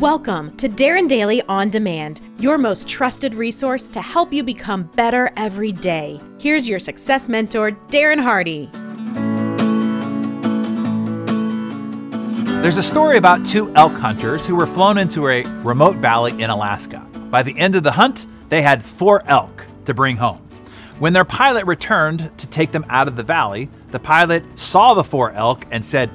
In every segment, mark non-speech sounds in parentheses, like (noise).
Welcome to Darren Daily On Demand, your most trusted resource to help you become better every day. Here's your success mentor, Darren Hardy. There's a story about two elk hunters who were flown into a remote valley in Alaska. By the end of the hunt, they had four elk to bring home. When their pilot returned to take them out of the valley, the pilot saw the four elk and said,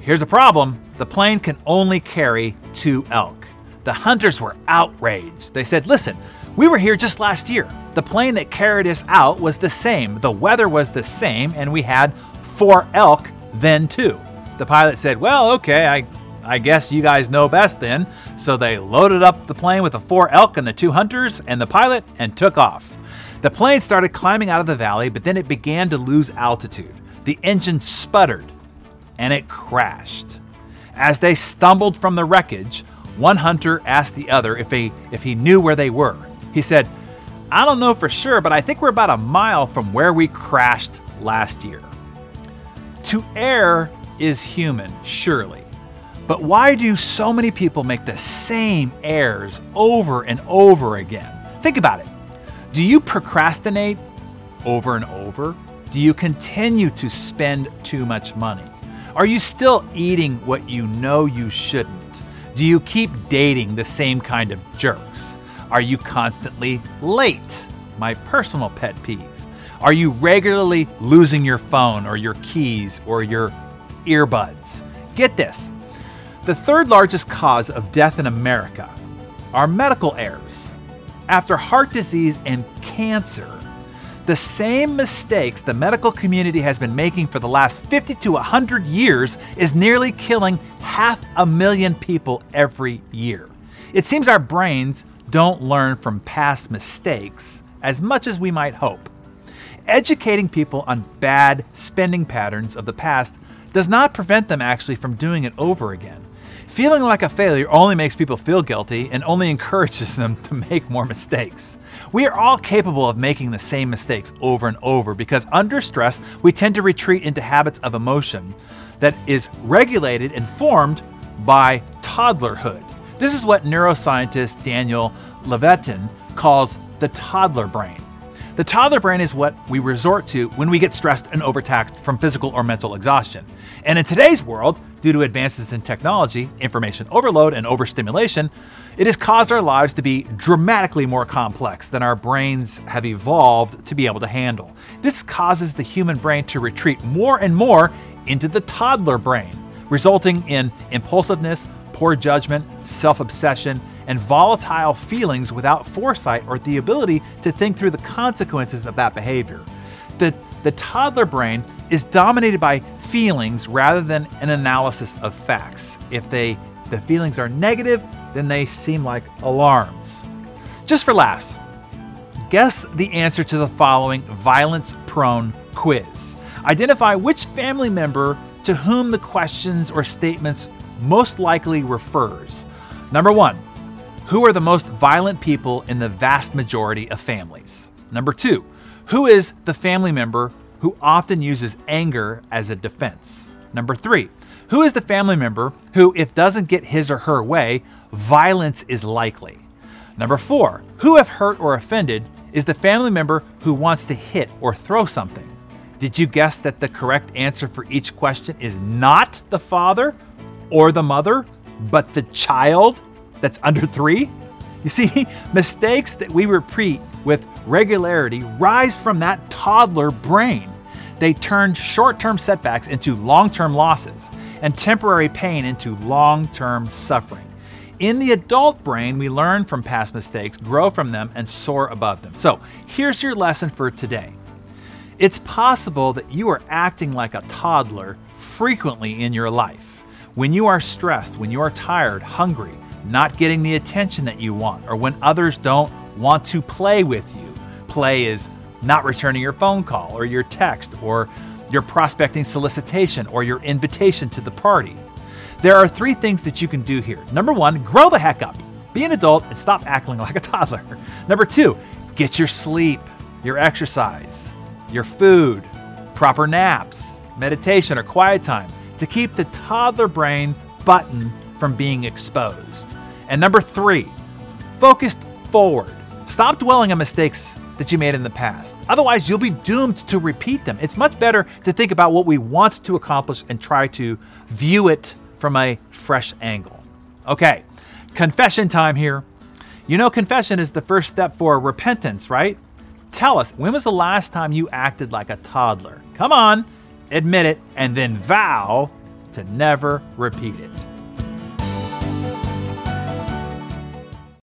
Here's a problem. The plane can only carry two elk. The hunters were outraged. They said, Listen, we were here just last year. The plane that carried us out was the same. The weather was the same, and we had four elk then too. The pilot said, Well, okay, I, I guess you guys know best then. So they loaded up the plane with the four elk and the two hunters and the pilot and took off. The plane started climbing out of the valley, but then it began to lose altitude. The engine sputtered and it crashed. As they stumbled from the wreckage, one hunter asked the other if he, if he knew where they were. He said, I don't know for sure, but I think we're about a mile from where we crashed last year. To err is human, surely. But why do so many people make the same errors over and over again? Think about it. Do you procrastinate over and over? Do you continue to spend too much money? Are you still eating what you know you shouldn't? Do you keep dating the same kind of jerks? Are you constantly late? My personal pet peeve. Are you regularly losing your phone or your keys or your earbuds? Get this the third largest cause of death in America are medical errors. After heart disease and cancer, the same mistakes the medical community has been making for the last 50 to 100 years is nearly killing half a million people every year. It seems our brains don't learn from past mistakes as much as we might hope. Educating people on bad spending patterns of the past does not prevent them actually from doing it over again. Feeling like a failure only makes people feel guilty and only encourages them to make more mistakes. We are all capable of making the same mistakes over and over because under stress, we tend to retreat into habits of emotion that is regulated and formed by toddlerhood. This is what neuroscientist Daniel Levitin calls the toddler brain. The toddler brain is what we resort to when we get stressed and overtaxed from physical or mental exhaustion. And in today's world, due to advances in technology, information overload, and overstimulation, it has caused our lives to be dramatically more complex than our brains have evolved to be able to handle. This causes the human brain to retreat more and more into the toddler brain, resulting in impulsiveness, poor judgment, self obsession, and volatile feelings without foresight or the ability to think through the consequences of that behavior. The, the toddler brain is dominated by feelings rather than an analysis of facts. If they the feelings are negative, then they seem like alarms. Just for laughs, guess the answer to the following violence prone quiz. Identify which family member to whom the questions or statements most likely refers. Number one, who are the most violent people in the vast majority of families? Number two, who is the family member who often uses anger as a defense? Number three, who is the family member who, if doesn't get his or her way, violence is likely? Number four, who, if hurt or offended, is the family member who wants to hit or throw something? Did you guess that the correct answer for each question is not the father or the mother, but the child that's under three? You see, (laughs) mistakes that we repeat with regularity rise from that toddler brain. They turn short term setbacks into long term losses and temporary pain into long term suffering. In the adult brain, we learn from past mistakes, grow from them, and soar above them. So here's your lesson for today it's possible that you are acting like a toddler frequently in your life. When you are stressed, when you are tired, hungry, not getting the attention that you want, or when others don't want to play with you. Play is not returning your phone call or your text or your prospecting solicitation or your invitation to the party. There are three things that you can do here. Number one, grow the heck up. Be an adult and stop acting (laughs) like a toddler. Number two, get your sleep, your exercise, your food, proper naps, meditation, or quiet time to keep the toddler brain button from being exposed. And number three, focused forward. Stop dwelling on mistakes that you made in the past. Otherwise, you'll be doomed to repeat them. It's much better to think about what we want to accomplish and try to view it from a fresh angle. Okay, confession time here. You know, confession is the first step for repentance, right? Tell us, when was the last time you acted like a toddler? Come on, admit it, and then vow to never repeat it.